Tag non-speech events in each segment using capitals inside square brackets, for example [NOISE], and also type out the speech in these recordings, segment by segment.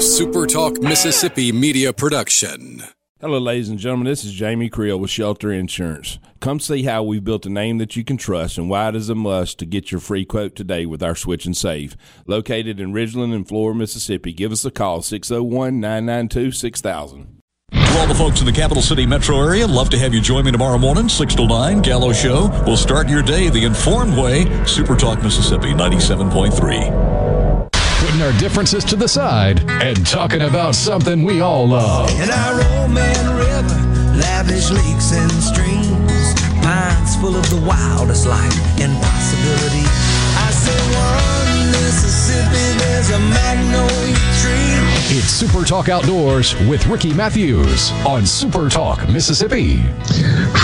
a Super Talk Mississippi media production. Hello, ladies and gentlemen. This is Jamie Creel with Shelter Insurance. Come see how we've built a name that you can trust and why it is a must to get your free quote today with our Switch and Save. Located in Ridgeland and Flora, Mississippi. Give us a call, 601 992 6000. To all the folks in the capital city metro area, love to have you join me tomorrow morning, 6 to 9, Gallo Show. We'll start your day the informed way. Super Talk Mississippi 97.3. Putting our differences to the side and talking about something we all love. In our old man river, lavish lakes and streams, full of the wildest life and possibility. I It's Super Talk Outdoors with Ricky Matthews on Super Talk Mississippi.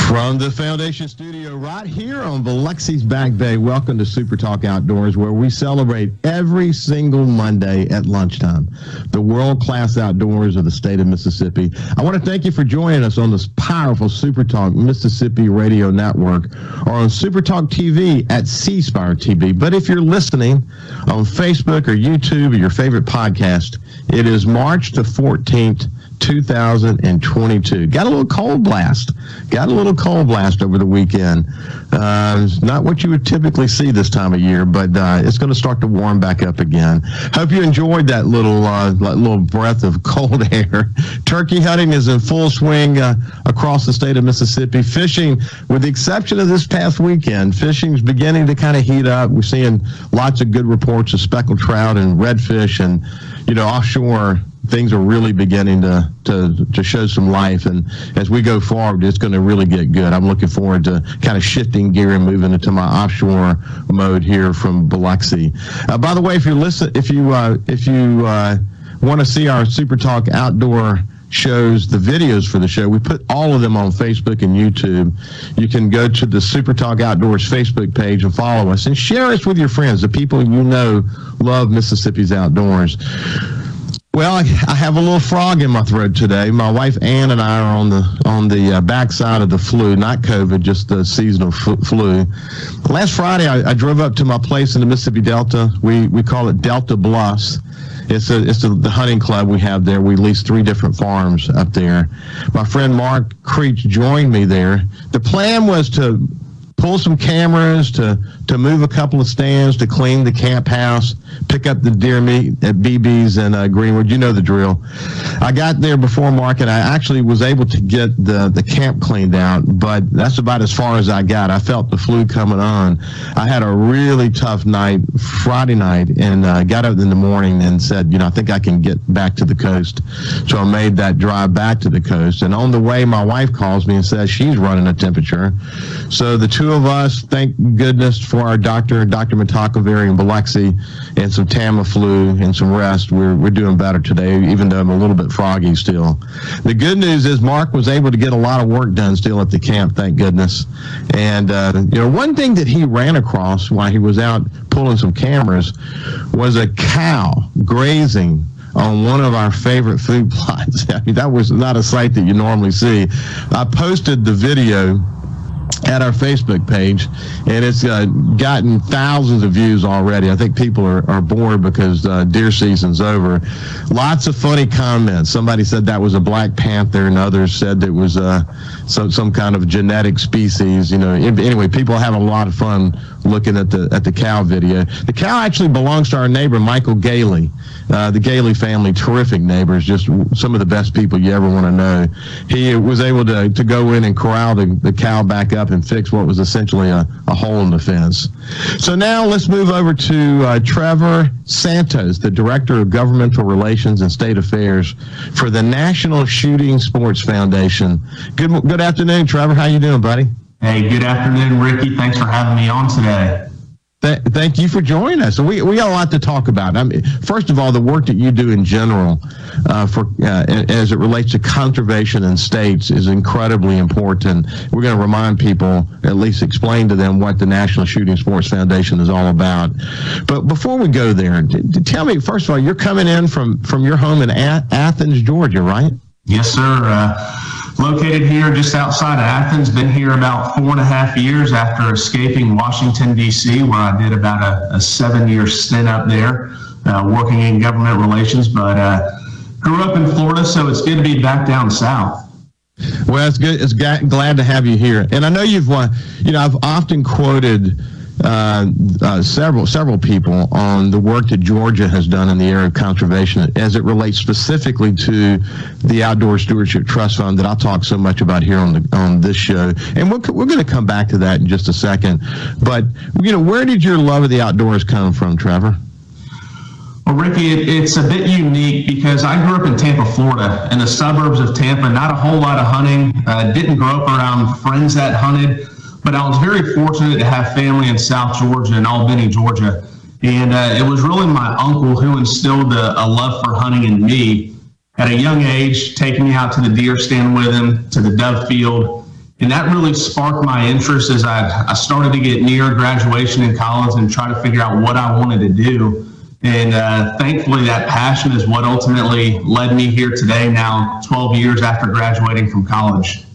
From the Foundation Studio right here on Biloxi's Back Bay, welcome to Super Talk Outdoors, where we celebrate every single Monday at lunchtime the world class outdoors of the state of Mississippi. I want to thank you for joining us on this powerful Super Talk Mississippi radio network or on Super Talk TV at C Spire TV. But if you're listening on Facebook or YouTube or your favorite podcast, it is March the 14th, 2022. Got a little cold blast. Got a little cold blast over the weekend. Uh, not what you would typically see this time of year, but uh, it's going to start to warm back up again. Hope you enjoyed that little uh, little breath of [LAUGHS] cold air. Turkey hunting is in full swing uh, across the state of Mississippi. Fishing, with the exception of this past weekend, fishing is beginning to kind of heat up. We're seeing lots of good reports of speckled trout and redfish, and you know offshore things are really beginning to, to, to show some life. And as we go forward, it's going to really get good. I'm looking forward to kind of shifting gear and moving into my offshore mode here from Biloxi. Uh, by the way, if you listen, if you uh, if you uh, want to see our Super Talk outdoor shows, the videos for the show. We put all of them on Facebook and YouTube. You can go to the Super Talk Outdoors Facebook page and follow us and share us with your friends, the people you know love Mississippi's outdoors. Well, I, I, have a little frog in my throat today. My wife Ann and I are on the on the uh, backside of the flu, not COVID, just the seasonal f- flu. Last Friday, I, I, drove up to my place in the Mississippi Delta. We we call it Delta Bluffs. It's a it's a, the hunting club we have there. We lease three different farms up there. My friend Mark Creech joined me there. The plan was to pull some cameras to to move a couple of stands to clean the camp house, pick up the deer meat at BB's and uh, Greenwood. You know the drill. I got there before market. I actually was able to get the the camp cleaned out, but that's about as far as I got. I felt the flu coming on. I had a really tough night Friday night and uh, got up in the morning and said, you know, I think I can get back to the coast. So I made that drive back to the coast. And on the way, my wife calls me and says she's running a temperature. So the two of us, thank goodness for our doctor, Dr. Matakavari in Biloxi, and some Tamiflu and some rest. We're, we're doing better today, even though I'm a little bit froggy still. The good news is Mark was able to get a lot of work done still at the camp, thank goodness. And, uh, you know, one thing that he ran across while he was out pulling some cameras was a cow grazing on one of our favorite food plots. [LAUGHS] I mean, that was not a sight that you normally see. I posted the video at our Facebook page, and it's uh, gotten thousands of views already. I think people are, are bored because uh, deer season's over. Lots of funny comments. Somebody said that was a black panther, and others said it was uh, some some kind of genetic species. You know, anyway, people have a lot of fun looking at the at the cow video. The cow actually belongs to our neighbor Michael Gailey. Uh, the Gailey family, terrific neighbors, just some of the best people you ever want to know. He was able to, to go in and corral the, the cow back up and fix what was essentially a, a hole in the fence. So now let's move over to uh, Trevor Santos, the Director of Governmental Relations and State Affairs for the National Shooting Sports Foundation. Good, good afternoon, Trevor. How you doing, buddy? Hey, good afternoon, Ricky. Thanks for having me on today. Th- thank you for joining us. We we got a lot to talk about. I mean, first of all, the work that you do in general, uh, for uh, as it relates to conservation in states, is incredibly important. We're going to remind people, at least explain to them what the National Shooting Sports Foundation is all about. But before we go there, t- t- tell me first of all, you're coming in from from your home in A- Athens, Georgia, right? Yes, sir. Uh, located here just outside of Athens. Been here about four and a half years after escaping Washington, D.C., where I did about a, a seven year stint up there uh, working in government relations. But uh, grew up in Florida, so it's good to be back down south. Well, it's good. It's glad to have you here. And I know you've, won, you know, I've often quoted uh, uh, several several people on the work that Georgia has done in the area of conservation as it relates specifically to the Outdoor Stewardship Trust Fund that I talk so much about here on the on this show. And we're, we're going to come back to that in just a second. But you know, where did your love of the outdoors come from, Trevor? Well, Ricky, it, it's a bit unique because I grew up in Tampa, Florida, in the suburbs of Tampa. Not a whole lot of hunting. Uh, didn't grow up around friends that hunted but I was very fortunate to have family in South Georgia and Albany, Georgia. And uh, it was really my uncle who instilled a, a, love for hunting in me at a young age, taking me out to the deer stand with him, to the dove field. And that really sparked my interest as I, I started to get near graduation in college and try to figure out what I wanted to do. And uh, thankfully, that passion is what ultimately led me here today, now 12 years after graduating from college.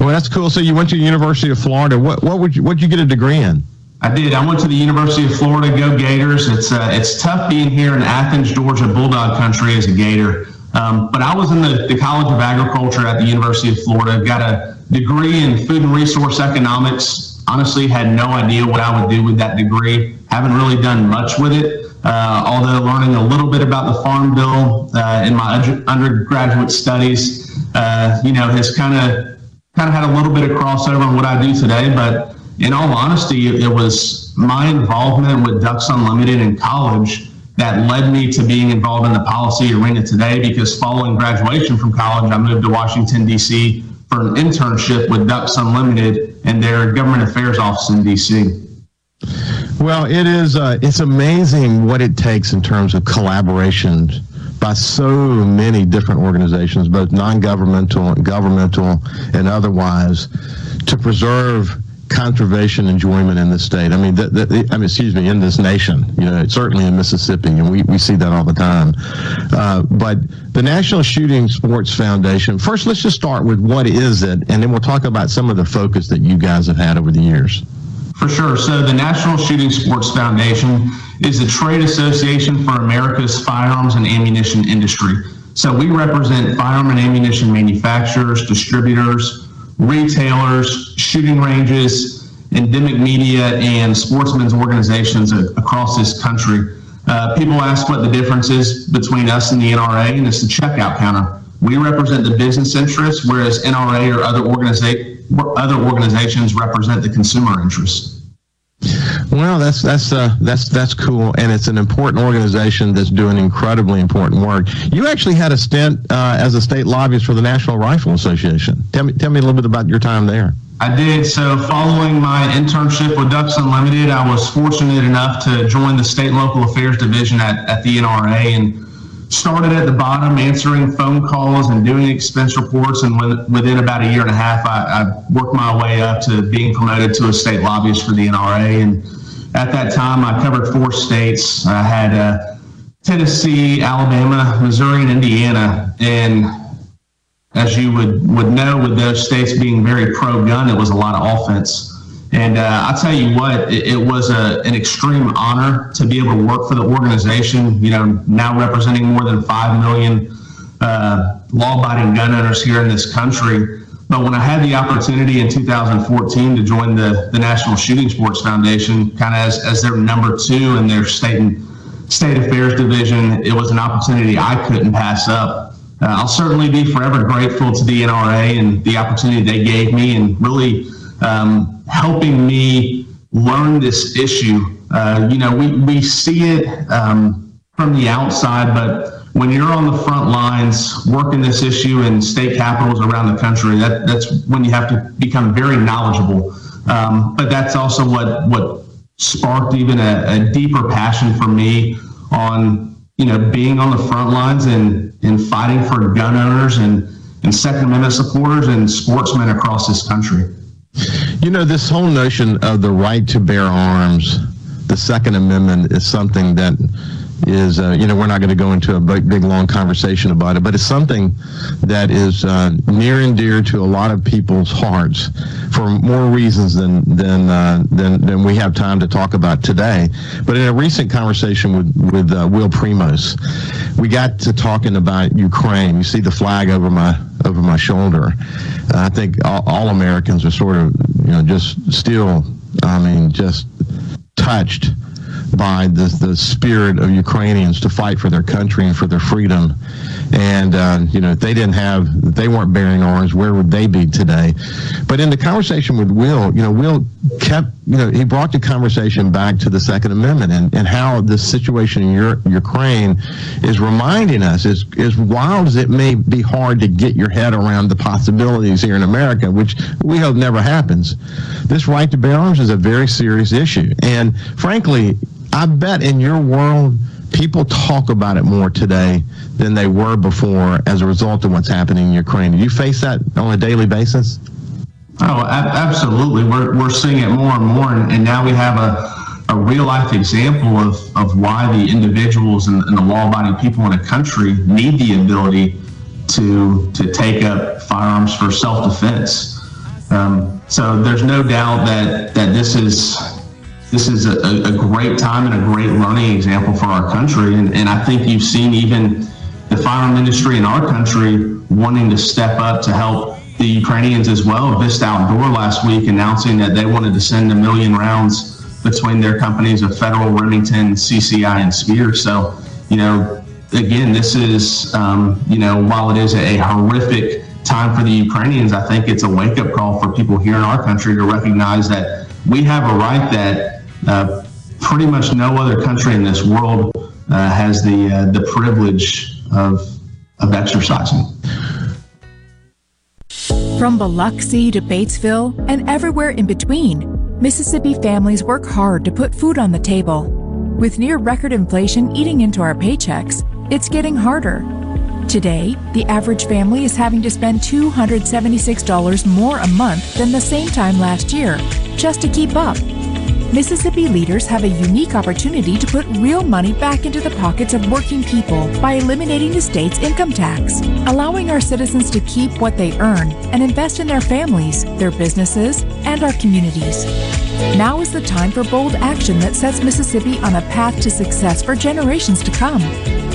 Well, that's cool. So you went to the University of Florida. What what would you what you get a degree in? I did. I went to the University of Florida. Go Gators! It's uh, it's tough being here in Athens, Georgia, Bulldog country as a Gator. Um, but I was in the, the College of Agriculture at the University of Florida. Got a degree in food and resource economics. Honestly, had no idea what I would do with that degree. Haven't really done much with it. Uh, although learning a little bit about the Farm Bill uh, in my undergraduate studies, uh, you know, has kind of kind of had a little bit of crossover in what I do today, but in all honesty, it, was my involvement with Ducks Unlimited in college that led me to being involved in the policy arena today because following graduation from college, I moved to Washington, D.C. for an internship with Ducks Unlimited and their government affairs office in D.C. Well, it is. Uh, it's amazing what it takes in terms of collaboration by so many different organizations, both non-governmental, governmental, and otherwise, to preserve conservation enjoyment in this state. I mean, the, the, I mean, excuse me, in this nation. You know, certainly in Mississippi, and we, we see that all the time. Uh, but the National Shooting Sports Foundation. First, let's just start with what is it, and then we'll talk about some of the focus that you guys have had over the years. For sure. So the National Shooting Sports Foundation is a trade association for America's firearms and ammunition industry. So we represent firearm and ammunition manufacturers, distributors, retailers, shooting ranges, endemic media, and sportsmen's organizations across this country. Uh, people ask what the difference is between us and the NRA, and it's the checkout counter. We represent the business interests, whereas NRA or other, organiza- other organizations represent the consumer interests. Well, that's that's uh, that's that's cool, and it's an important organization that's doing incredibly important work. You actually had a stint uh, as a state lobbyist for the National Rifle Association. Tell me, tell me a little bit about your time there. I did. So, following my internship with Ducks Unlimited, I was fortunate enough to join the state and local affairs division at, at the NRA and started at the bottom, answering phone calls and doing expense reports. And within about a year and a half, I, I, worked my way up to being promoted to a state lobbyist for the NRA. And at that time, I covered four states. I had uh, Tennessee, Alabama, Missouri, and Indiana. And as you would, would know, with those states being very pro gun, it was a lot of offense. And uh, I'll tell you what, it, it was a, an extreme honor to be able to work for the organization, you know, now representing more than 5 million uh, law abiding gun owners here in this country. But when I had the opportunity in 2014 to join the, the National Shooting Sports Foundation, kind of as, as their number two in their state and state affairs division, it was an opportunity I couldn't pass up. Uh, I'll certainly be forever grateful to the NRA and the opportunity they gave me and really um, helping me learn this issue. Uh, you know, we, we see it um, from the outside, but when you're on the front lines working this issue in state capitals around the country, that, that's when you have to become very knowledgeable. Um, but that's also what, what sparked even a, a deeper passion for me on, you know, being on the front lines and, and fighting for gun owners and, and Second Amendment supporters and sportsmen across this country. You know, this whole notion of the right to bear arms, the Second Amendment, is something that is uh, you know we're not going to go into a big, big long conversation about it, but it's something that is uh, near and dear to a lot of people's hearts for more reasons than than uh, than than we have time to talk about today. But in a recent conversation with with uh, Will Primos, we got to talking about Ukraine. You see the flag over my over my shoulder. I think all, all Americans are sort of you know just still. I mean, just touched by the, the spirit of Ukrainians to fight for their country and for their freedom. And, uh, you know, if they didn't have, they weren't bearing arms, where would they be today? But in the conversation with Will, you know, Will kept, you know, he brought the conversation back to the Second Amendment and, and how the situation in Ukraine is reminding us, as, as wild as it may be hard to get your head around the possibilities here in America, which we hope never happens, this right to bear arms is a very serious issue. And frankly, I bet in your world, people talk about it more today than they were before as a result of what's happening in Ukraine. Do you face that on a daily basis? Oh, absolutely. We're, we're seeing it more and more. And, and now we have a, a real life example of, of why the individuals and, and the law abiding people in a country need the ability to, to take up firearms for self defense. Um, so there's no doubt that, that this is this is a, a, great time and a great learning example for our country. And, and I think you've seen even the firearm industry in our country wanting to step up to help the Ukrainians as well. Vista Outdoor last week announcing that they wanted to send a million rounds between their companies of Federal, Remington, CCI, and Speer. So, you know, again, this is, um, you know, while it is a horrific time for the Ukrainians, I think it's a wake up call for people here in our country to recognize that we have a right that uh, pretty much no other country in this world uh, has the uh, the privilege of of exercising. From Biloxi to Batesville and everywhere in between, Mississippi families work hard to put food on the table. With near record inflation eating into our paychecks, it's getting harder. Today, the average family is having to spend $276 more a month than the same time last year just to keep up. Mississippi leaders have a unique opportunity to put real money back into the pockets of working people by eliminating the state's income tax, allowing our citizens to keep what they earn and invest in their families, their businesses, and our communities. Now is the time for bold action that sets Mississippi on a path to success for generations to come.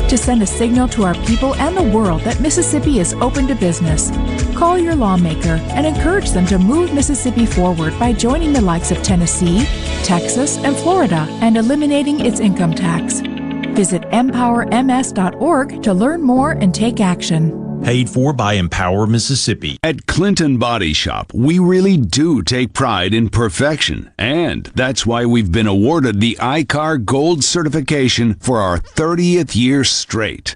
To send a signal to our people and the world that Mississippi is open to business, call your lawmaker and encourage them to move Mississippi forward by joining the likes of Tennessee, Texas, and Florida and eliminating its income tax. Visit empowerms.org to learn more and take action. Paid for by Empower Mississippi. At Clinton Body Shop, we really do take pride in perfection, and that's why we've been awarded the ICAR Gold certification for our 30th year straight.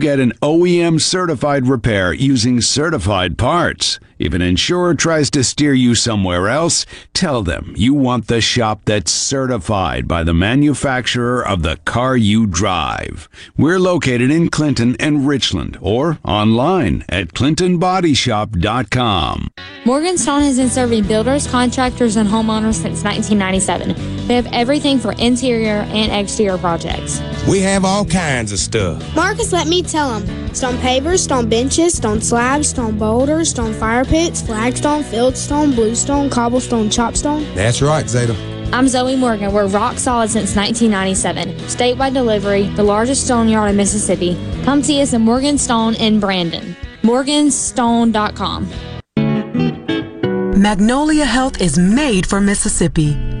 get an OEM certified repair using certified parts? If an insurer tries to steer you somewhere else, tell them you want the shop that's certified by the manufacturer of the car you drive. We're located in Clinton and Richland or online at clintonbodyshop.com. Morganstone has been serving builders, contractors, and homeowners since 1997. They have everything for interior and exterior projects. We have all kinds of stuff. Marcus, let me tell them. Stone pavers, stone benches, stone slabs, stone boulders, stone fire pits, flagstone, fieldstone, bluestone, cobblestone, chopstone. That's right, Zeta. I'm Zoe Morgan. We're rock solid since 1997. Statewide delivery, the largest stone yard in Mississippi. Come see us at Morgan Stone in Brandon. Morganstone.com. Magnolia Health is made for Mississippi.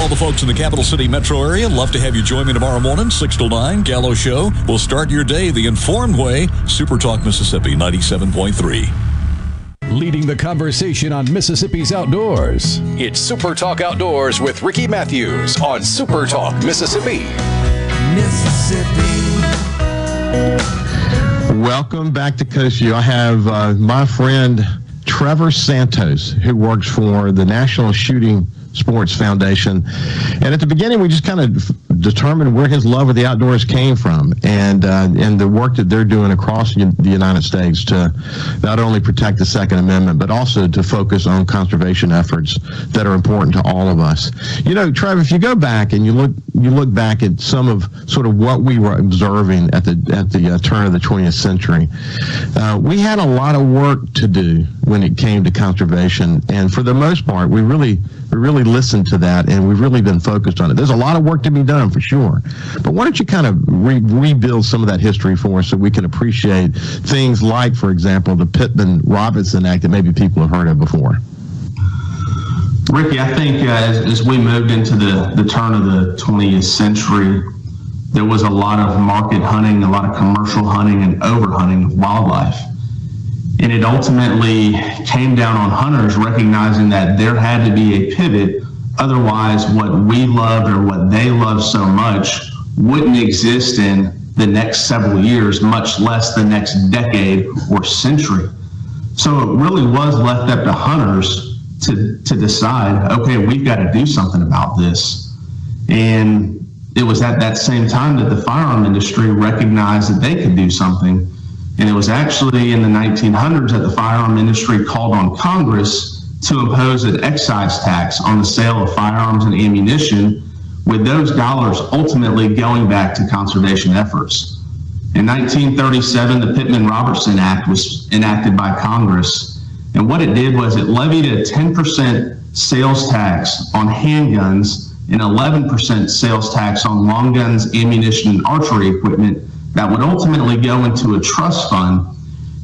all the folks in the capital city metro area, love to have you join me tomorrow morning, 6 to 9, Gallo Show. We'll start your day the informed way. Super Talk Mississippi 97.3. Leading the conversation on Mississippi's outdoors. It's Super Talk Outdoors with Ricky Matthews on Super Talk Mississippi. Mississippi. Welcome back to Coast View. I have uh, my friend Trevor Santos, who works for the National Shooting Sports Foundation. And at the beginning, we just kind of determined where his love of the outdoors came from and uh, and the work that they're doing across the United States to not only protect the Second Amendment, but also to focus on conservation efforts that are important to all of us. You know, Trevor, if you go back and you look you look back at some of sort of what we were observing at the at the uh, turn of the 20th century, uh, we had a lot of work to do when it came to conservation, and for the most part, we really we really listened to that and we've really been focused on it. There's a lot of work to be done for sure, but why don't you kind of re- rebuild some of that history for us so we can appreciate things like, for example, the Pittman Robertson Act that maybe people have heard of before. Ricky, I think uh, as, as we moved into the, the turn of the 20th century, there was a lot of market hunting, a lot of commercial hunting, and overhunting of wildlife. And it ultimately came down on hunters recognizing that there had to be a pivot. Otherwise, what we loved or what they loved so much wouldn't exist in the next several years, much less the next decade or century. So it really was left up to hunters to, to decide, okay, we've got to do something about this. And it was at that same time that the firearm industry recognized that they could do something. And it was actually in the 1900s that the firearm industry called on Congress to impose an excise tax on the sale of firearms and ammunition, with those dollars ultimately going back to conservation efforts. In 1937, the Pittman Robertson Act was enacted by Congress. And what it did was it levied a 10% sales tax on handguns and 11% sales tax on long guns, ammunition, and archery equipment that would ultimately go into a trust fund.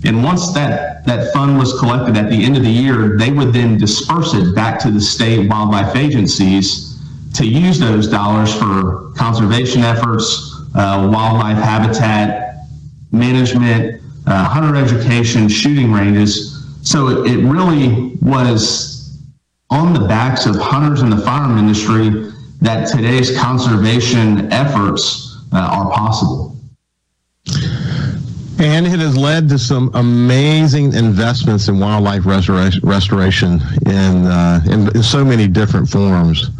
And once that, that fund was collected at the end of the year, they would then disperse it back to the state wildlife agencies to use those dollars for conservation efforts, uh, wildlife habitat management, uh, hunter education, shooting ranges. So it, it really was on the backs of hunters in the firearm industry that today's conservation efforts uh, are possible. And it has led to some amazing investments in wildlife restoration, restoration in, uh, in, in so many different forms.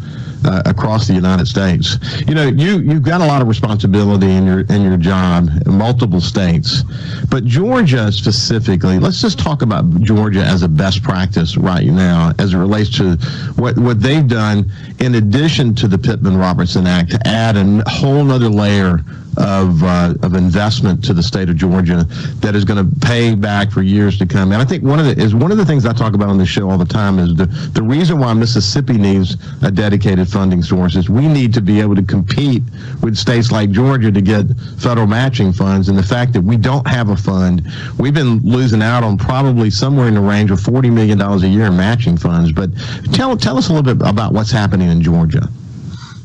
Uh, across the United States. You know, you you've got a lot of responsibility in your in your job in multiple states, but Georgia specifically. Let's just talk about Georgia as a best practice right now, as it relates to what what they've done in addition to the Pittman Robertson Act to add a whole other layer of uh, of investment to the state of Georgia that is going to pay back for years to come. And I think one of the is one of the things I talk about on this show all the time is the the reason why Mississippi needs a dedicated funding source is we need to be able to compete with states like Georgia to get federal matching funds. And the fact that we don't have a fund, we've been losing out on probably somewhere in the range of forty million dollars a year in matching funds. But tell tell us a little bit about what's happening in Georgia.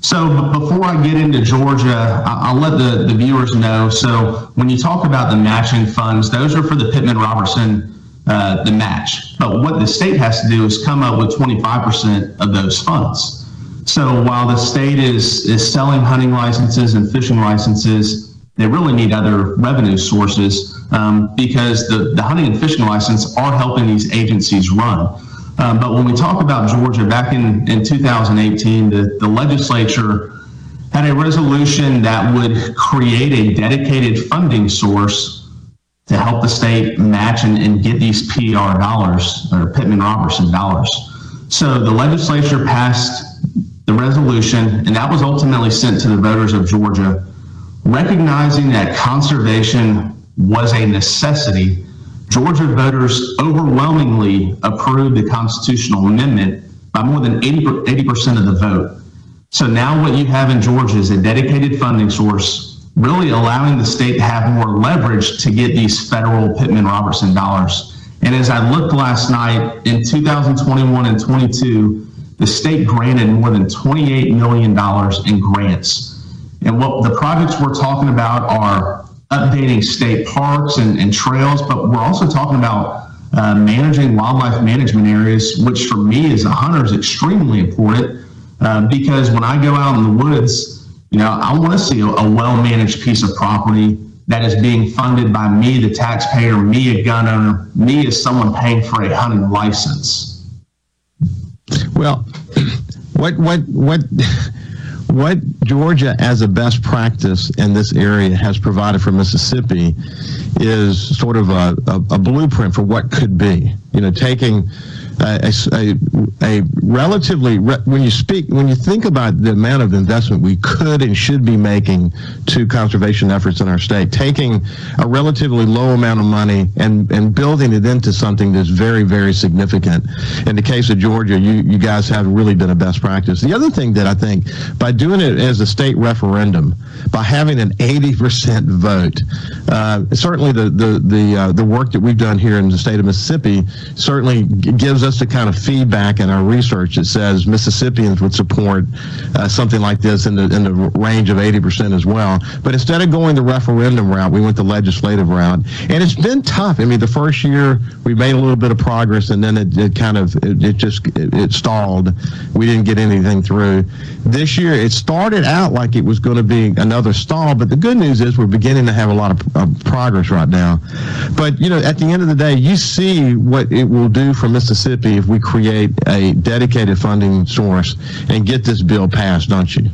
So before I get into Georgia, I'll let the, the viewers know. So when you talk about the matching funds, those are for the Pittman Robertson, uh, the match. But what the state has to do is come up with 25% of those funds. So while the state is, is selling hunting licenses and fishing licenses, they really need other revenue sources um, because the, the hunting and fishing license are helping these agencies run. Um, but when we talk about Georgia, back in, in 2018, the, the legislature had a resolution that would create a dedicated funding source to help the state match and, and get these PR dollars or Pittman Robertson dollars. So the legislature passed the resolution, and that was ultimately sent to the voters of Georgia, recognizing that conservation was a necessity Georgia voters overwhelmingly approved the constitutional amendment by more than 80, percent of the vote. So now what you have in Georgia is a dedicated funding source really allowing the state to have more leverage to get these federal Pittman Robertson dollars. And as I looked last night in 2021 and 22, the state granted more than $28 million in grants. And what the projects we're talking about are updating state parks and, and trails, but we're also talking about uh, managing wildlife management areas, which for me as a hunter is extremely important uh, because when I go out in the woods, you know, I want to see a, a well managed piece of property that is being funded by me, the taxpayer, me, a gun owner, me as someone paying for a hunting license. Well, [CLEARS THROAT] what what what [LAUGHS] what Georgia, as a best practice in this area, has provided for Mississippi is sort of a, a, a blueprint for what could be. You know, taking a, a, a relatively when you speak when you think about the amount of investment we could and should be making to conservation efforts in our state, taking a relatively low amount of money and and building it into something that's very very significant. In the case of Georgia, you you guys have really been a best practice. The other thing that I think by doing it as a state referendum, by having an 80% vote, uh, certainly the the the uh, the work that we've done here in the state of Mississippi certainly gives us the kind of feedback in our research that says Mississippians would support uh, something like this in the in the range of 80% as well. But instead of going the referendum route, we went the legislative route, and it's been tough. I mean, the first year we made a little bit of progress, and then it, it kind of it, it just it, it stalled. We didn't get anything through. This year, it started out like it was going to be another stall, but the good news is we're beginning to have a lot of, of progress right now. But you know, at the end of the day, you see what it will do for Mississippi Mississippi if we create a dedicated funding source and get this bill passed, don't you?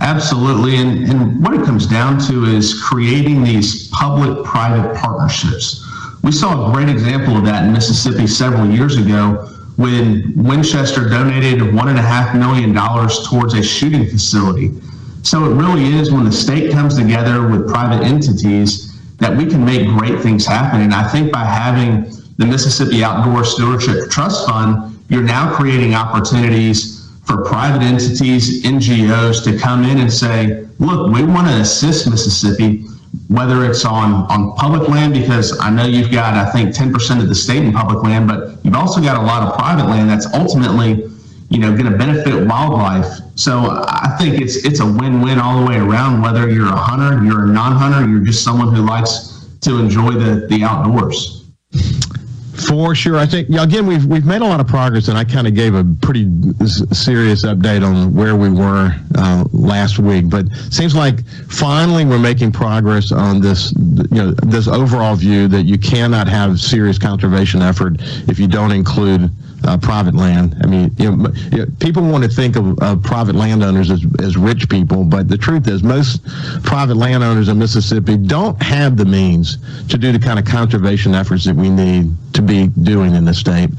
Absolutely. And, and what it comes down to is creating these public private partnerships. We saw a great example of that in Mississippi several years ago when Winchester donated $1.5 million towards a shooting facility. So it really is when the state comes together with private entities that we can make great things happen. And I think by having the Mississippi Outdoor Stewardship Trust Fund, you're now creating opportunities for private entities, NGOs to come in and say, look, we want to assist Mississippi, whether it's on, on public land, because I know you've got, I think, 10% of the state in public land, but you've also got a lot of private land that's ultimately you know, going to benefit wildlife. So I think it's it's a win-win all the way around. Whether you're a hunter, you're a non-hunter, you're just someone who likes to enjoy the the outdoors. For sure, I think yeah, again we've we've made a lot of progress, and I kind of gave a pretty serious update on where we were uh, last week. But seems like finally we're making progress on this, you know, this overall view that you cannot have serious conservation effort if you don't include uh, private land. I mean, you know, people want to think of, of, private landowners as, as rich people, but the truth is most private landowners in Mississippi don't have the means to do the kind of conservation efforts that we need to be doing in the state.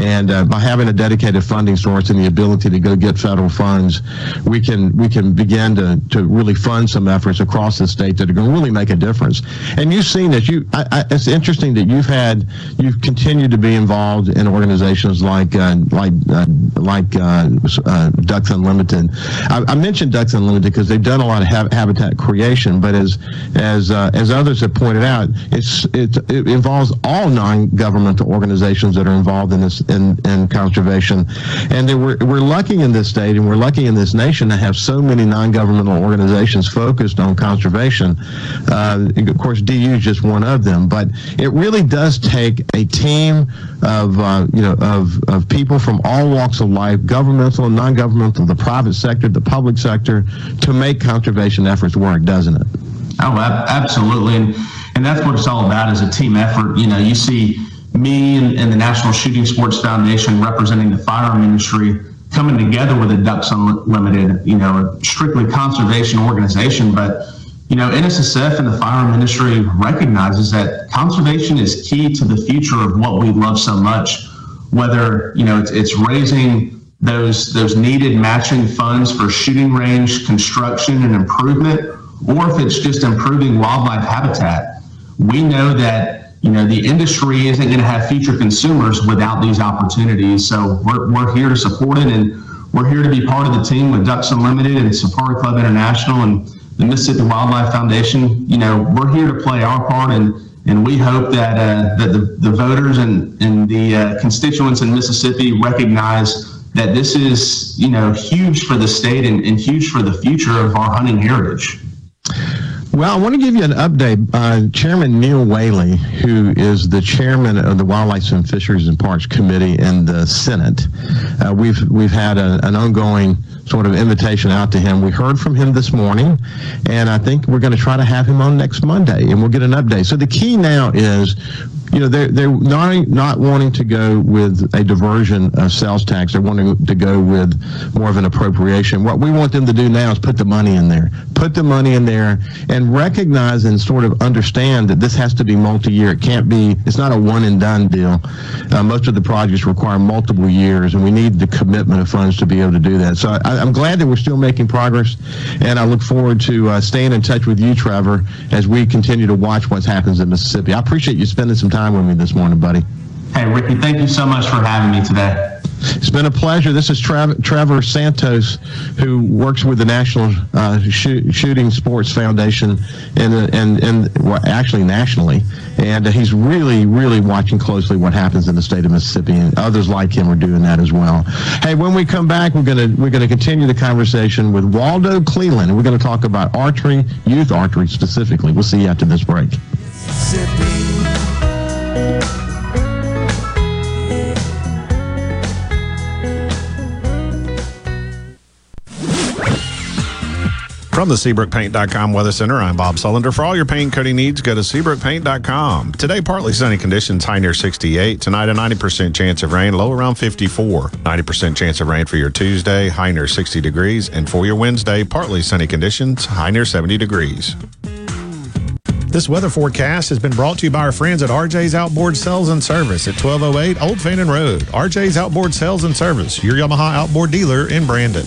And uh, by having a dedicated funding source and the ability to go get federal funds, we can we can begin to, to really fund some efforts across the state that are going to really make a difference. And you've seen that you. I, I, it's interesting that you've had you've continued to be involved in organizations like uh, like uh, like uh, uh, Ducks Unlimited. I, I, mentioned Ducks Unlimited because they've done a lot of ha- habitat creation, but as as uh, as others have pointed out, it's it, it involves all non-governmental organizations that are involved in this in, in conservation, and we're we're lucky in this state and we're lucky in this nation to have so many non-governmental organizations focused on conservation. Uh, of course, DU is just one of them, but it really does take a team of you know of of, people from all walks of life, governmental and non-governmental, the private sector, the public sector, to make conservation efforts work, doesn't it? Oh, absolutely. And, and that's what it's all about is a team effort. You know, you see me and, and the National Shooting Sports Foundation representing the firearm industry coming together with a Ducks Unlimited, you know, a strictly conservation organization. But, you know, NSSF and the firearm industry recognizes that conservation is key to the future of what we love so much whether you know it's, it's raising those those needed matching funds for shooting range construction and improvement, or if it's just improving wildlife habitat. We know that you know the industry isn't going to have future consumers without these opportunities. So we're, we're here to support it, and we're here to be part of the team with Ducks Unlimited and Safari Club International, and the Mississippi Wildlife Foundation, you know, we're here to play our part and and we hope that uh, that the, the voters and, and the uh, constituents in Mississippi recognize that this is you know huge for the state and, and huge for the future of our hunting heritage. Well, I want to give you an update. Uh, chairman Neil Whaley, who is the chairman of the Wildlife and Fisheries and Parks Committee in the Senate, uh, we've we've had a, an ongoing sort of invitation out to him. We heard from him this morning, and I think we're going to try to have him on next Monday, and we'll get an update. So the key now is you know, they're, they're not, not wanting to go with a diversion of sales tax. They're wanting to go with more of an appropriation. What we want them to do now is put the money in there, put the money in there and recognize and sort of understand that this has to be multi-year. It can't be, it's not a one and done deal. Uh, most of the projects require multiple years and we need the commitment of funds to be able to do that. So I, am glad that we're still making progress and I look forward to uh, staying in touch with you, Trevor, as we continue to watch what happens in Mississippi. I appreciate you spending some time with me this morning, buddy. Hey, Ricky, thank you so much for having me today. It's been a pleasure. This is Trav- Trevor Santos, who works with the National uh, Shooting Sports Foundation, and and and well, actually nationally, and uh, he's really really watching closely what happens in the state of Mississippi, and others like him are doing that as well. Hey, when we come back, we're gonna we're gonna continue the conversation with Waldo Cleland, and we're gonna talk about archery, youth archery specifically. We'll see you after this break. From the SeabrookPaint.com Weather Center, I'm Bob Sullender. For all your paint coating needs, go to SeabrookPaint.com. Today, partly sunny conditions, high near 68. Tonight, a 90% chance of rain, low around 54. 90% chance of rain for your Tuesday, high near 60 degrees. And for your Wednesday, partly sunny conditions, high near 70 degrees. This weather forecast has been brought to you by our friends at RJ's Outboard Sales and Service at 1208 Old Fannin Road. RJ's Outboard Sales and Service, your Yamaha outboard dealer in Brandon.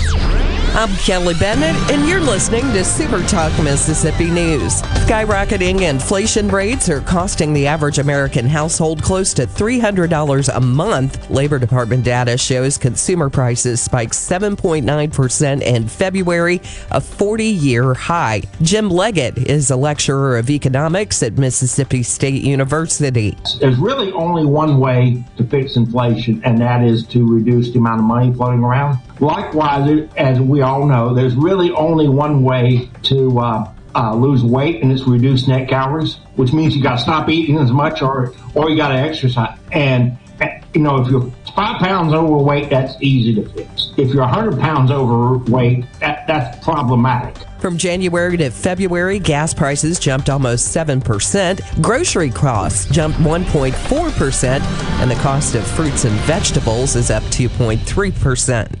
I'm Kelly Bennett, and you're listening to Super Talk Mississippi News. Skyrocketing inflation rates are costing the average American household close to $300 a month. Labor Department data shows consumer prices spiked 7.9% in February, a 40 year high. Jim Leggett is a lecturer of economics at Mississippi State University. There's really only one way to fix inflation, and that is to reduce the amount of money floating around. Likewise, as we all know, there's really only one way to uh, uh, lose weight, and it's reduce net calories, which means you got to stop eating as much, or or you got to exercise. And you know, if you're five pounds overweight, that's easy to fix. If you're 100 pounds overweight, that, that's problematic. From January to February, gas prices jumped almost 7%, grocery costs jumped 1.4%, and the cost of fruits and vegetables is up 2.3%.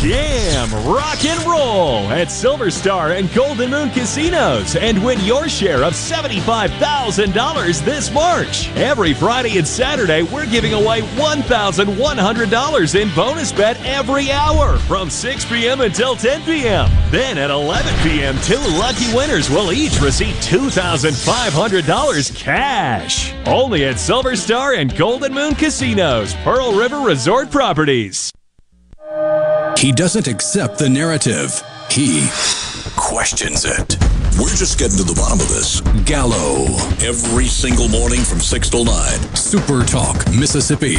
Jam, rock and roll at Silver Star and Golden Moon Casinos and win your share of $75,000 this March. Every Friday and Saturday, we're giving away $1,100 in bonus bet every hour from 6 p.m. until 10 p.m. Then at 11 p.m., two lucky winners will each receive $2,500 cash. Only at Silver Star and Golden Moon Casinos, Pearl River Resort Properties. He doesn't accept the narrative. He questions it. We're just getting to the bottom of this. Gallo. Every single morning from 6 till 9. Super Talk, Mississippi.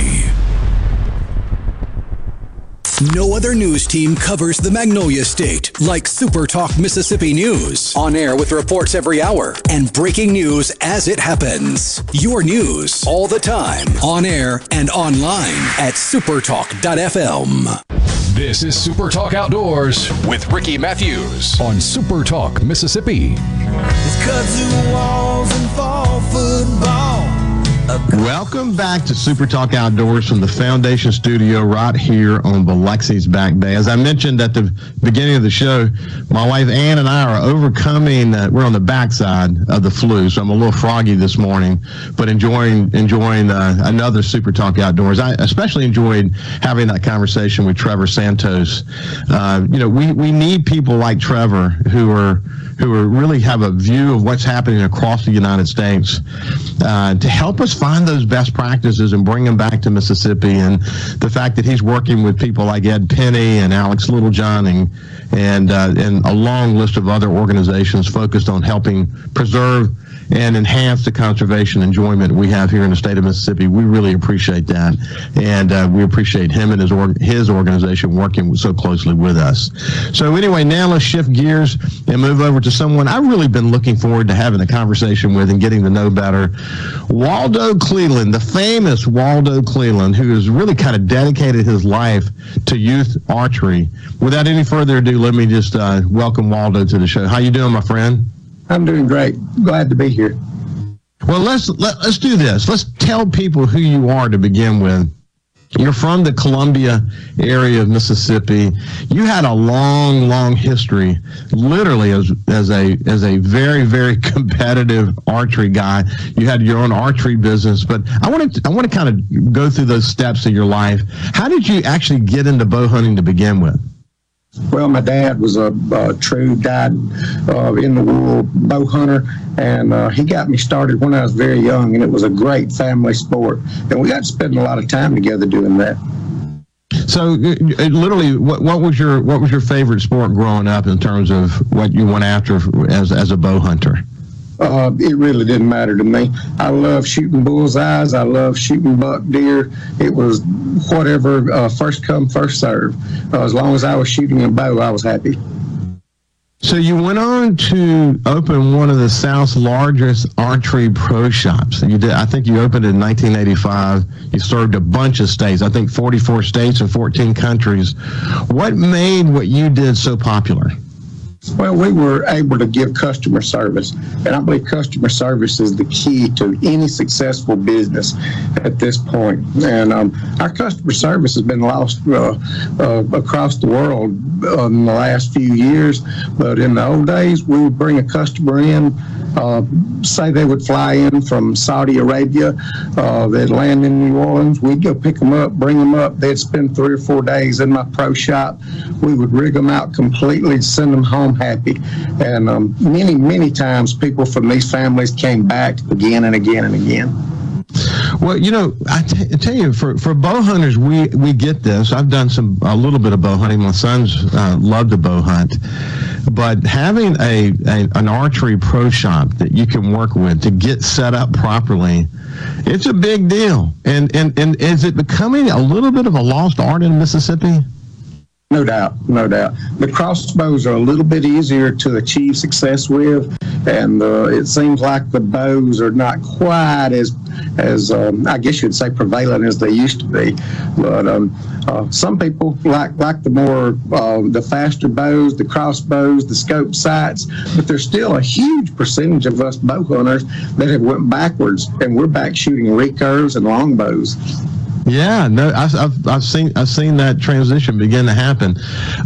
No other news team covers the Magnolia State like Super Talk Mississippi News. On air with reports every hour and breaking news as it happens. Your news all the time. On air and online at supertalk.fm. This is Super Talk Outdoors with Ricky Matthews on Super Talk Mississippi. Welcome back to Super Talk Outdoors from the Foundation Studio right here on Biloxi's Back Bay. As I mentioned at the beginning of the show, my wife Ann and I are overcoming. Uh, we're on the backside of the flu, so I'm a little froggy this morning, but enjoying enjoying uh, another Super Talk Outdoors. I especially enjoyed having that conversation with Trevor Santos. Uh, you know, we we need people like Trevor who are who are really have a view of what's happening across the United States uh, to help us find those best practices and bring them back to Mississippi. And the fact that he's working with people like Ed Penny and Alex Littlejohn and and uh, and a long list of other organizations focused on helping preserve and enhance the conservation enjoyment we have here in the state of Mississippi. We really appreciate that, and uh, we appreciate him and his org- his organization working so closely with us. So anyway, now let's shift gears and move over to someone I've really been looking forward to having a conversation with and getting to know better. Waldo Cleland, the famous Waldo Cleland, who has really kind of dedicated his life to youth archery. Without any further ado, let me just uh, welcome Waldo to the show. How you doing, my friend? I'm doing great. Glad to be here. Well, let's let, let's do this. Let's tell people who you are to begin with. You're from the Columbia area of Mississippi. You had a long, long history, literally as as a as a very, very [LAUGHS] competitive archery guy. You had your own archery business, but I want to I want to kind of go through those steps of your life. How did you actually get into bow hunting to begin with? Well, my dad was a, a true dyed uh, in the wool bow hunter, and uh, he got me started when I was very young, and it was a great family sport. And we got to spend a lot of time together doing that. So, uh, literally, what, what was your what was your favorite sport growing up in terms of what you went after as as a bow hunter? Uh, it really didn't matter to me. I love shooting bullseyes. I love shooting buck deer. It was whatever, uh, first come, first serve. Uh, as long as I was shooting a bow, I was happy. So you went on to open one of the South's largest archery pro shops. You did. I think you opened it in 1985. You served a bunch of states. I think 44 states and 14 countries. What made what you did so popular? Well, we were able to give customer service, and I believe customer service is the key to any successful business at this point. And um, our customer service has been lost uh, uh, across the world in the last few years. But in the old days, we would bring a customer in, uh, say they would fly in from Saudi Arabia, uh, they'd land in New Orleans. We'd go pick them up, bring them up. They'd spend three or four days in my pro shop. We would rig them out completely, send them home happy. And um, many, many times people from these families came back again and again and again. Well, you know, I, t- I tell you, for, for bow hunters, we, we get this. I've done some a little bit of bow hunting. My sons uh, love to bow hunt, but having a, a an archery pro shop that you can work with to get set up properly, it's a big deal. And and and is it becoming a little bit of a lost art in Mississippi? No doubt, no doubt. The crossbows are a little bit easier to achieve success with, and uh, it seems like the bows are not quite as, as um, I guess you'd say, prevalent as they used to be. But um, uh, some people like like the more uh, the faster bows, the crossbows, the scope sights. But there's still a huge percentage of us bow hunters that have went backwards, and we're back shooting recurves and longbows. Yeah, no, I've, I've, I've, seen I've seen that transition begin to happen.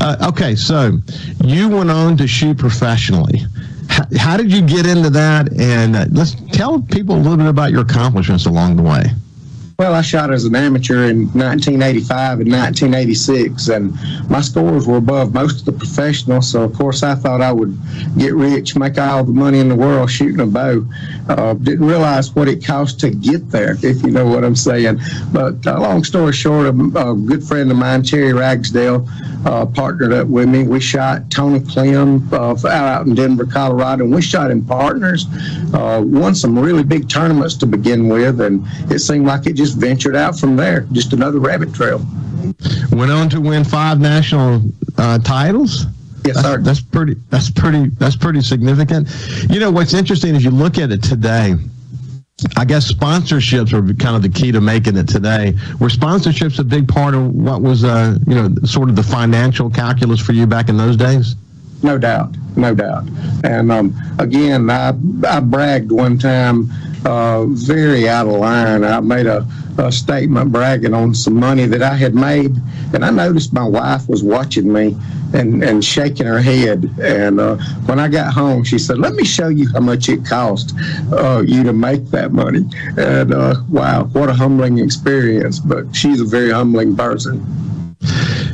Uh, okay, so you went on to shoot professionally. How, how did you get into that? And uh, let's tell people a little bit about your accomplishments along the way. Well, I shot as an amateur in 1985 and 1986, and my scores were above most of the professionals. So, of course, I thought I would get rich, make all the money in the world shooting a bow. Uh, didn't realize what it cost to get there, [LAUGHS] if you know what I'm saying. But uh, long story short, a, a, good friend of mine, Terry Ragsdale, uh, partnered up with me. We shot Tony Clem uh, out in Denver, Colorado, and we shot in partners. Uh, won some really big tournaments to begin with, and it seemed like it just just ventured out from there. Just another rabbit trail. Went on to win five national uh, titles. Yes, that's, sir. That's pretty. That's pretty. That's pretty significant. You know what's interesting is you look at it today. I guess sponsorships are kind of the key to making it today. Were sponsorships a big part of what was, uh, you know, sort of the financial calculus for you back in those days? No doubt, no doubt. And um, again, I I bragged one time uh, very out of line. I made a, a, statement bragging on some money that I had made, and I noticed my wife was watching me and, and shaking her head. And uh, when I got home, she said, "Let me show you how much it cost uh, you to make that money." And uh, wow, what a humbling experience! But she's a very humbling person.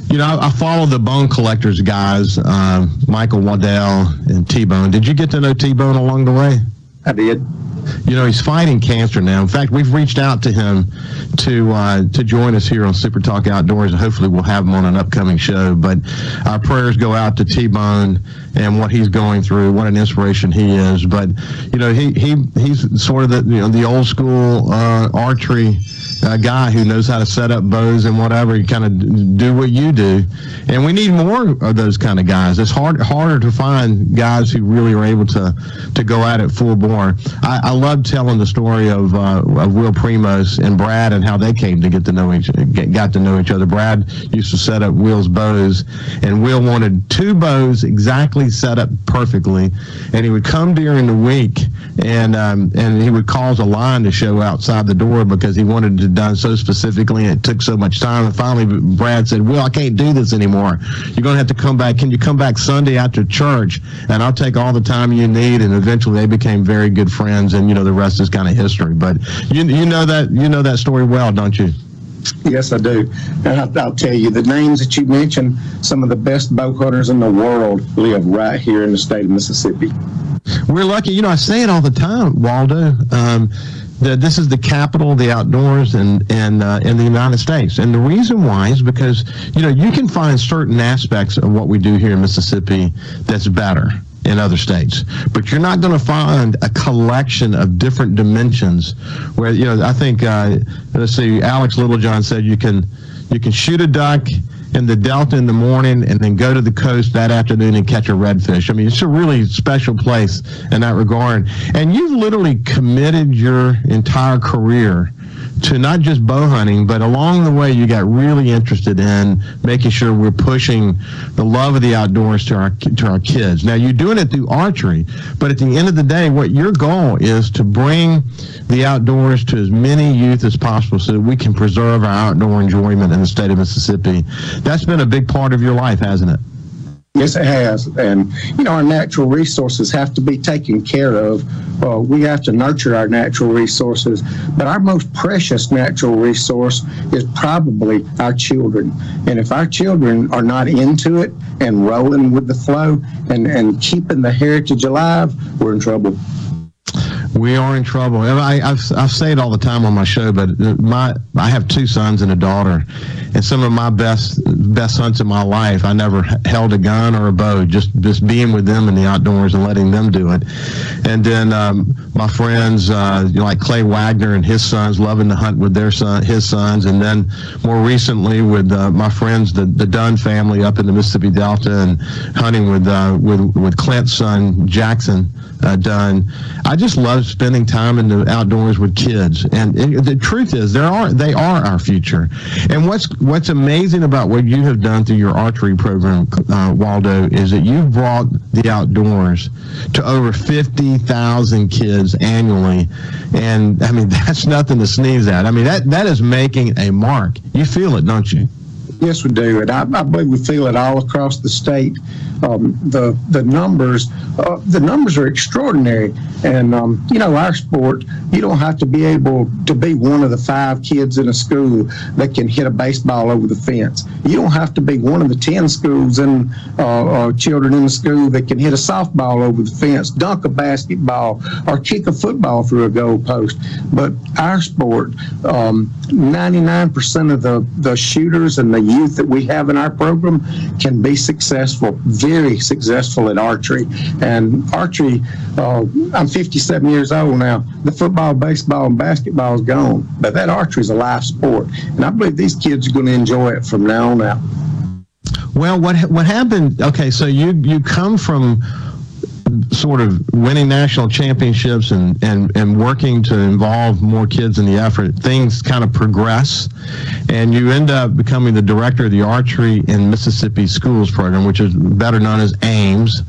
You know, I follow the bone collectors guys, uh, Michael Waddell and T Bone. Did you get to know T Bone along the way? I did. You know, he's fighting cancer now. In fact, we've reached out to him to uh, to join us here on Super Talk Outdoors, and hopefully we'll have him on an upcoming show. But our prayers go out to T Bone and what he's going through. What an inspiration he is. But you know, he he he's sort of the you know the old school uh, archery a guy who knows how to set up bows and whatever, and kind of do what you do. And we need more of those kind of guys. It's hard harder to find guys who really are able to to go at it full bore. I, I love telling the story of uh, of Will Primos and Brad and how they came to get to know each got to know each other. Brad used to set up Will's bows, and Will wanted two bows exactly set up perfectly, and he would come during the week and um, and he would cause a line to show outside the door because he wanted to done so specifically and it took so much time. And finally, Brad said, Well, I can't do this anymore. You're going to have to come back. Can you come back Sunday after church? And I'll take all the time you need. And eventually they became very good friends. And, you know, the rest is kind of history. But you, you know that you know that story well, don't you? Yes, I do. And I'll, I'll, tell you, the names that you mentioned, some of the best bow hunters in the world live right here in the state of Mississippi. We're lucky. You know, I say it all the time, Waldo. Um, this is the capital of the outdoors and and uh, in the United States. And the reason why is because you know you can find certain aspects of what we do here in Mississippi that's better in other states, but you're not going to find a collection of different dimensions. Where you know I think uh, let's see, Alex Littlejohn said you can you can shoot a duck in the Delta in the morning and then go to the coast that afternoon and catch a redfish. I mean, it's a really special place in that regard. And you've literally committed your entire career to not just bow hunting, but along the way, you got really interested in making sure we're pushing the love of the outdoors to our to our kids. Now, you're doing it through archery, but at the end of the day, what your goal is to bring the outdoors to as many youth as possible, so that we can preserve our outdoor enjoyment in the state of Mississippi. That's been a big part of your life, hasn't it? Yes, it has. And, you know, our natural resources have to be taken care of. Uh, we have to nurture our natural resources. But our most precious natural resource is probably our children. And if our children are not into it and rolling with the flow and, and keeping the heritage alive, we're in trouble. We are in trouble. I, I've, I say it all the time on my show, but my I have two sons and a daughter, and some of my best best hunts in my life, I never held a gun or a bow. Just just being with them in the outdoors and letting them do it. And then um, my friends, uh, like Clay Wagner and his sons, loving to hunt with their son, his sons, and then more recently with uh, my friends, the the Dunn family up in the Mississippi Delta, and hunting with uh, with with Clint's son Jackson uh, Dunn. I just love spending time in the outdoors with kids. And it, the truth is, there are they are our future. And what's what's amazing about what you have done through your archery program, uh, Waldo, is that you've brought the outdoors to over fifty thousand kids annually. And I mean, [LAUGHS] that's nothing to sneeze at. I mean, that that is making a mark. You feel it, don't you? Yes, we do, and I, I believe we feel it all across the state. Um, the the numbers uh, the numbers are extraordinary, and um, you know our sport. You don't have to be able to be one of the five kids in a school that can hit a baseball over the fence. You don't have to be one of the ten schools and uh, uh, children in the school that can hit a softball over the fence, dunk a basketball, or kick a football through a goal post. But our sport, um, 99% of the the shooters and the youth that we have in our program can be successful, very successful at archery. And archery, uh, I'm 57 years old now. The football, baseball, and basketball is gone, but that archery is a live sport, and I believe these kids are going to enjoy it from now on out. Well, what what happened? Okay, so you you come from sort of winning national championships and, and, and working to involve more kids in the effort, things kind of progress. And you end up becoming the director of the Archery in Mississippi Schools program, which is better known as AIMS.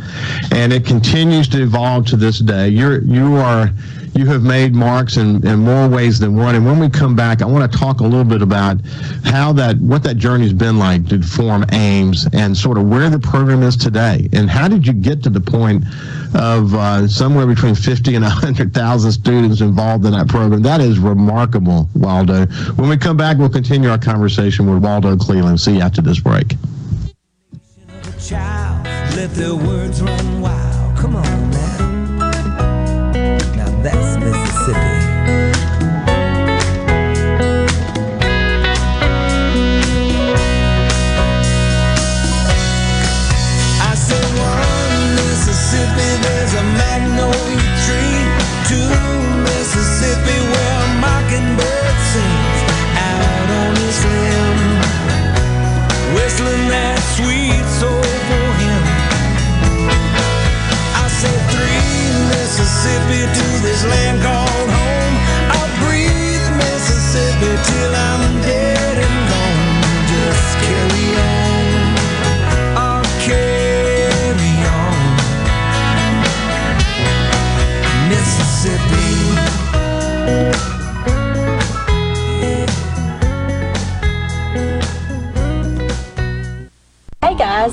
And it continues to evolve to this day. You're, you are you have made marks in, in more ways than one. And when we come back, I want to talk a little bit about how that, what that journey has been like to form AIMS and sort of where the program is today. And how did you get to the point of uh, somewhere between 50 and 100,000 students involved in that program? That is remarkable, Waldo. When we come back, we'll continue our conversation with Waldo Cleland. See you after this break. Three Mississippi to this land called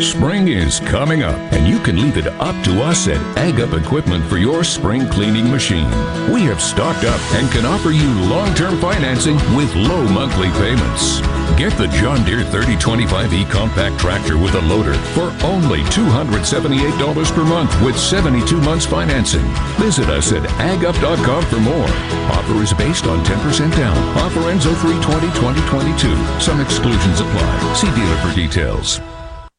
Spring is coming up, and you can leave it up to us at Ag Up Equipment for your spring cleaning machine. We have stocked up and can offer you long-term financing with low monthly payments. Get the John Deere 3025E compact tractor with a loader for only $278 per month with 72 months financing. Visit us at agup.com for more. Offer is based on 10% down. Offer ends 0320 2022. Some exclusions apply. See dealer for details.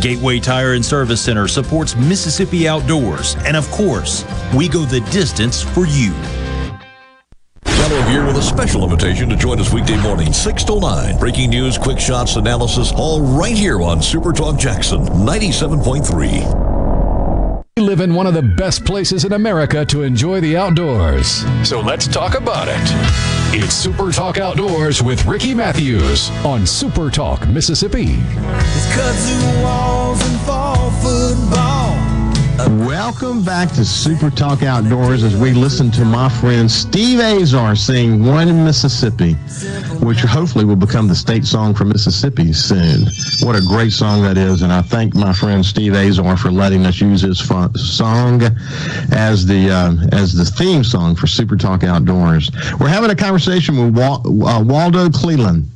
Gateway Tire and Service Center supports Mississippi outdoors, and of course, we go the distance for you. Gallo here with a special invitation to join us weekday morning, 6 to 9. Breaking news, quick shots, analysis, all right here on Super Talk Jackson 97.3. We live in one of the best places in America to enjoy the outdoors. So let's talk about it. It's Super Talk Outdoors with Ricky Matthews on Super Talk Mississippi. Welcome back to Super Talk Outdoors as we listen to my friend Steve Azar sing One in Mississippi, which hopefully will become the state song for Mississippi soon. What a great song that is, and I thank my friend Steve Azar for letting us use his song as the uh, as the theme song for Super Talk Outdoors. We're having a conversation with uh, Waldo Cleland.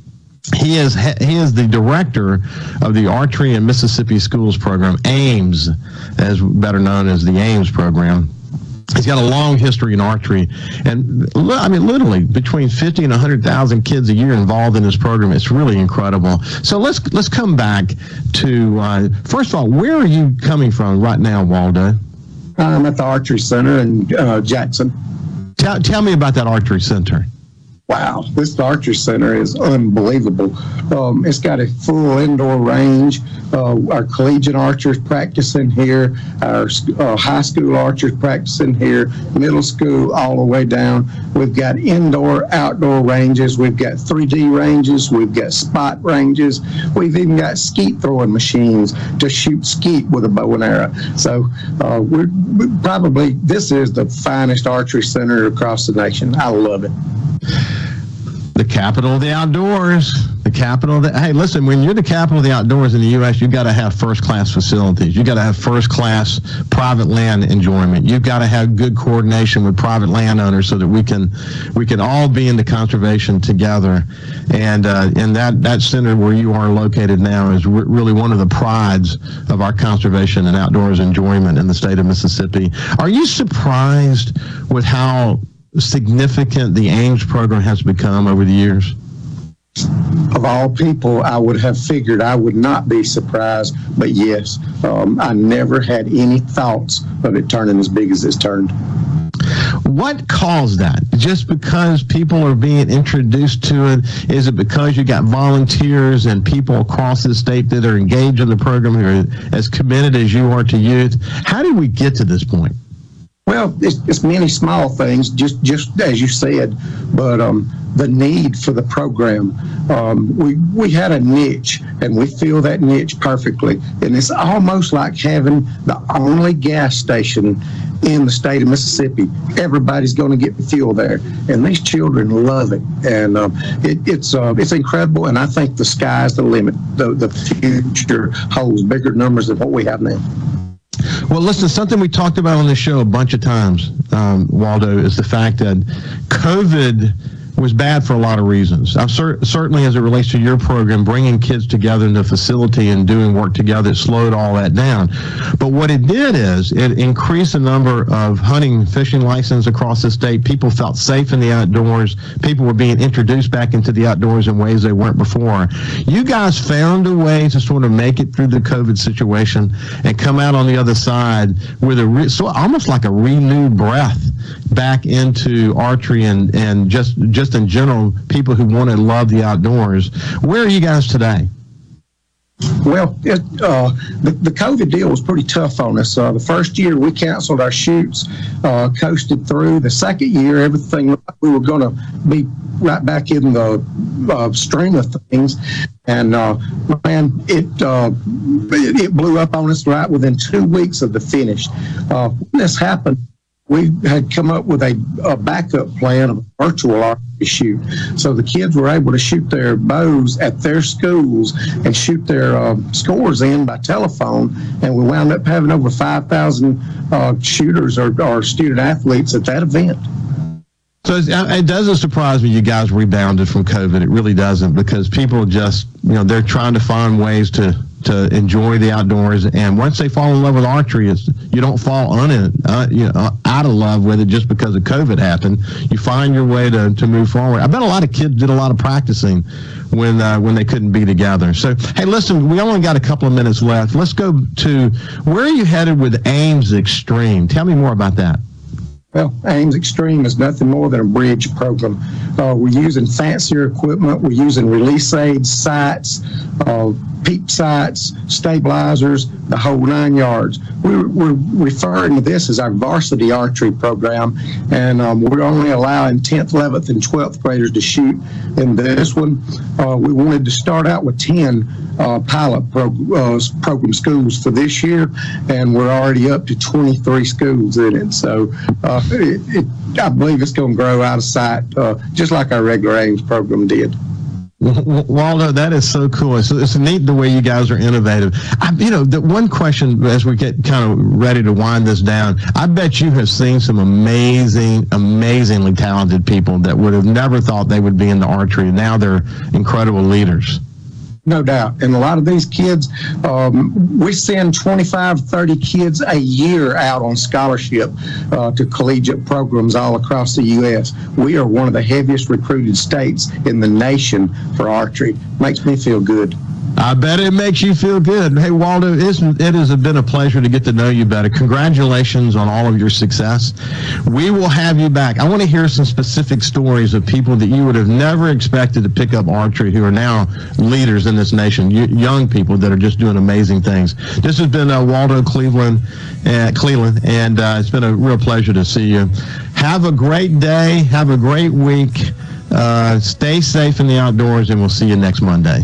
He is he is the director of the Archery and Mississippi Schools program, AIMS, as better known as the AIMS program. He's got a long history in archery, and I mean, literally between fifty and hundred thousand kids a year involved in this program. It's really incredible. So let's let's come back to uh, first of all, where are you coming from right now, Waldo? I'm at the Archery Center in uh, Jackson. Tell, tell me about that archery center. Wow, this archery center is unbelievable. Um, it's got a full indoor range. Uh, our collegiate archers practicing here, our uh, high school archers practicing here, middle school all the way down. We've got indoor, outdoor ranges. We've got 3D ranges. We've got spot ranges. We've even got skeet throwing machines to shoot skeet with a bow and arrow. So uh, we're, we're probably this is the finest archery center across the nation. I love it the capital of the outdoors. The capital of the hey, listen, when you're the capital of the outdoors in the U.S., you've got to have first class facilities. You've got to have first class private land enjoyment. You've got to have good coordination with private landowners so that we can we can all be into conservation together. And uh, and that that center where you are located now is re- really one of the prides of our conservation and outdoors enjoyment in the state of Mississippi. Are you surprised with how significant the AIMS program has become over the years? Of all people, I would have figured I would not be surprised, but yes, um, I never had any thoughts of it turning as big as it's turned. What caused that? Just because people are being introduced to it? Is it because you got volunteers and people across the state that are engaged in the program who are as committed as you are to youth? How did we get to this point? Well, it's, it's many small things, just just as you said, but um, the need for the program. Um, we we had a niche, and we fill that niche perfectly. And it's almost like having the only gas station in the state of Mississippi. Everybody's going to get fuel there, and these children love it, and um, it, it's uh, it's incredible. And I think the sky's the limit. The the future holds bigger numbers than what we have now. Well, listen, something we talked about on the show a bunch of times, um, Waldo, is the fact that COVID was bad for a lot of reasons. I'm cer- certainly, as it relates to your program, bringing kids together in the facility and doing work together, it slowed all that down. But what it did is it increased the number of hunting and fishing licenses across the state. People felt safe in the outdoors. People were being introduced back into the outdoors in ways they weren't before. You guys found a way to sort of make it through the COVID situation and come out on the other side with a re- so almost like a renewed breath back into archery and and just just in general people who want to love the outdoors. Where are you guys today? Well, it, uh, the, the COVID deal was pretty tough on us. Uh, the first year we canceled our shoots, uh, coasted through. The second year, everything we were going to be right back in the uh, stream of things. And uh, man, it, uh, it, it blew up on us right within two weeks of the finish. when this happened, we had come up with a, a backup plan of a virtual archery shoot. So the kids were able to shoot their bows at their schools and shoot their uh, scores in by telephone. And we wound up having over 5,000 uh, shooters or, or student athletes at that event. So it doesn't surprise me you guys rebounded from COVID. It really doesn't because people just, you know, they're trying to find ways to to enjoy the outdoors. And once they fall in love with archery, it's, you don't fall on it, uh, you know, out of love with it just because of COVID happened. You find your way to, to move forward. I bet a lot of kids did a lot of practicing when uh, when they couldn't be together. So, hey, listen, we only got a couple of minutes left. Let's go to where are you headed with AIMS Extreme? Tell me more about that. Well, AIMS Extreme is nothing more than a bridge program. Uh, we're using fancier equipment. We're using release aids, sights, uh, peep sights, stabilizers, the whole nine yards. We're, we're referring to this as our varsity archery program, and um, we're only allowing 10th, 11th, and 12th graders to shoot. In this one, uh, we wanted to start out with 10 uh, pilot uh, program schools for this year, and we're already up to 23 schools in it. So uh, it, it, I believe it's going to grow out of sight, uh, just like our regular AIMS program did. Waldo, that is so cool. It's, it's neat the way you guys are innovative. I, you know, the one question as we get kind of ready to wind this down, I bet you have seen some amazing, amazingly talented people that would have never thought they would be in the archery. Now they're incredible leaders. No doubt. And a lot of these kids, um, we send 25, 30 kids a year out on scholarship uh, to collegiate programs all across the U.S. We are one of the heaviest recruited states in the nation for archery. Makes me feel good. I bet it makes you feel good. Hey, Waldo, it has been a pleasure to get to know you better. Congratulations on all of your success. We will have you back. I want to hear some specific stories of people that you would have never expected to pick up archery who are now leaders in this nation, young people that are just doing amazing things. This has been uh, Waldo Cleveland, uh, Cleveland, and uh, it's been a real pleasure to see you. Have a great day. Have a great week. Uh, stay safe in the outdoors, and we'll see you next Monday.